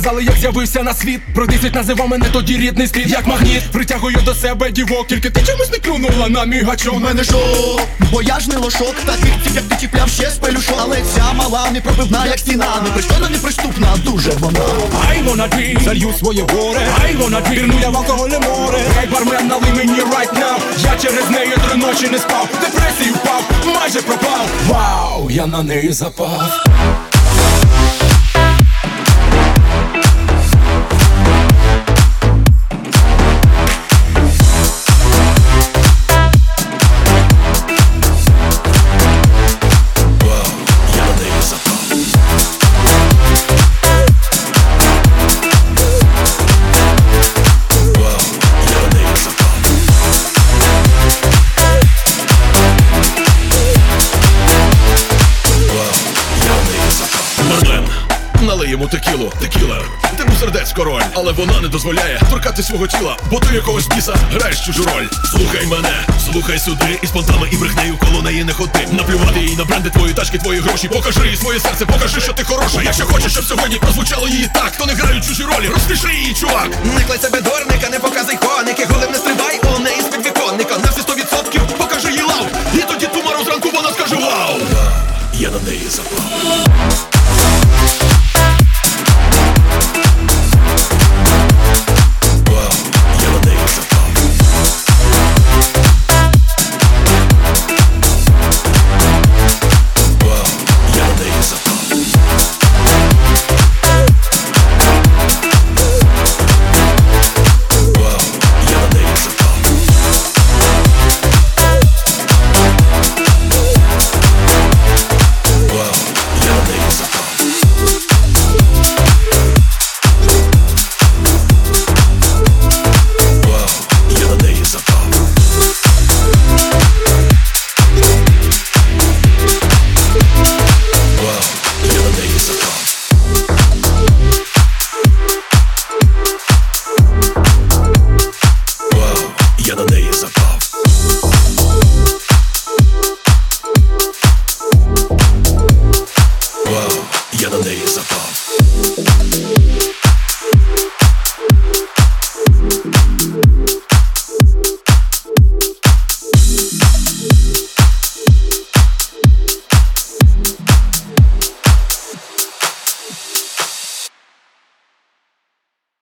сказали, як з'явився на світ. Про 10 називав мене тоді рідний стріт, як магніт. Притягую до себе дівок, тільки ти чомусь не клюнула на мій У гачок. мене шок, бо я ж не лошок. Таких ціп, як ти чіпляв ще з пелюшок. Але ця мала не пробивна, як стіна. Непристойна, неприступна, дуже вона. I wanna be, залью своє горе. I wanna be, пірну я в алкогольне море. Ей, бармен, налий мені right now. Я через неї три ночі не спав. Депресію впав, майже пропав. Вау, я на неї запав йому текілу, текіла. Ти був сердець король, але вона не дозволяє торкати свого тіла, бо ти якогось біса граєш чужу роль. Слухай мене, слухай сюди, і з понтами і брехнею коло неї не ходи. Наплювати їй на бренди твої тачки, твої гроші. Покажи їй своє серце, покажи, що ти хороша. Якщо хочеш, щоб сьогодні прозвучало її так, то не грають чужі ролі. Розпіши її, чувак. Не клей себе дорника, не показуй коники Голим не стрибай у неї з підвіконника На всі сто відсотків Покажи їй лав, і тоді тумару зранку вона скаже вау. Я на неї запав. above. Whoa, yeah, the day is above.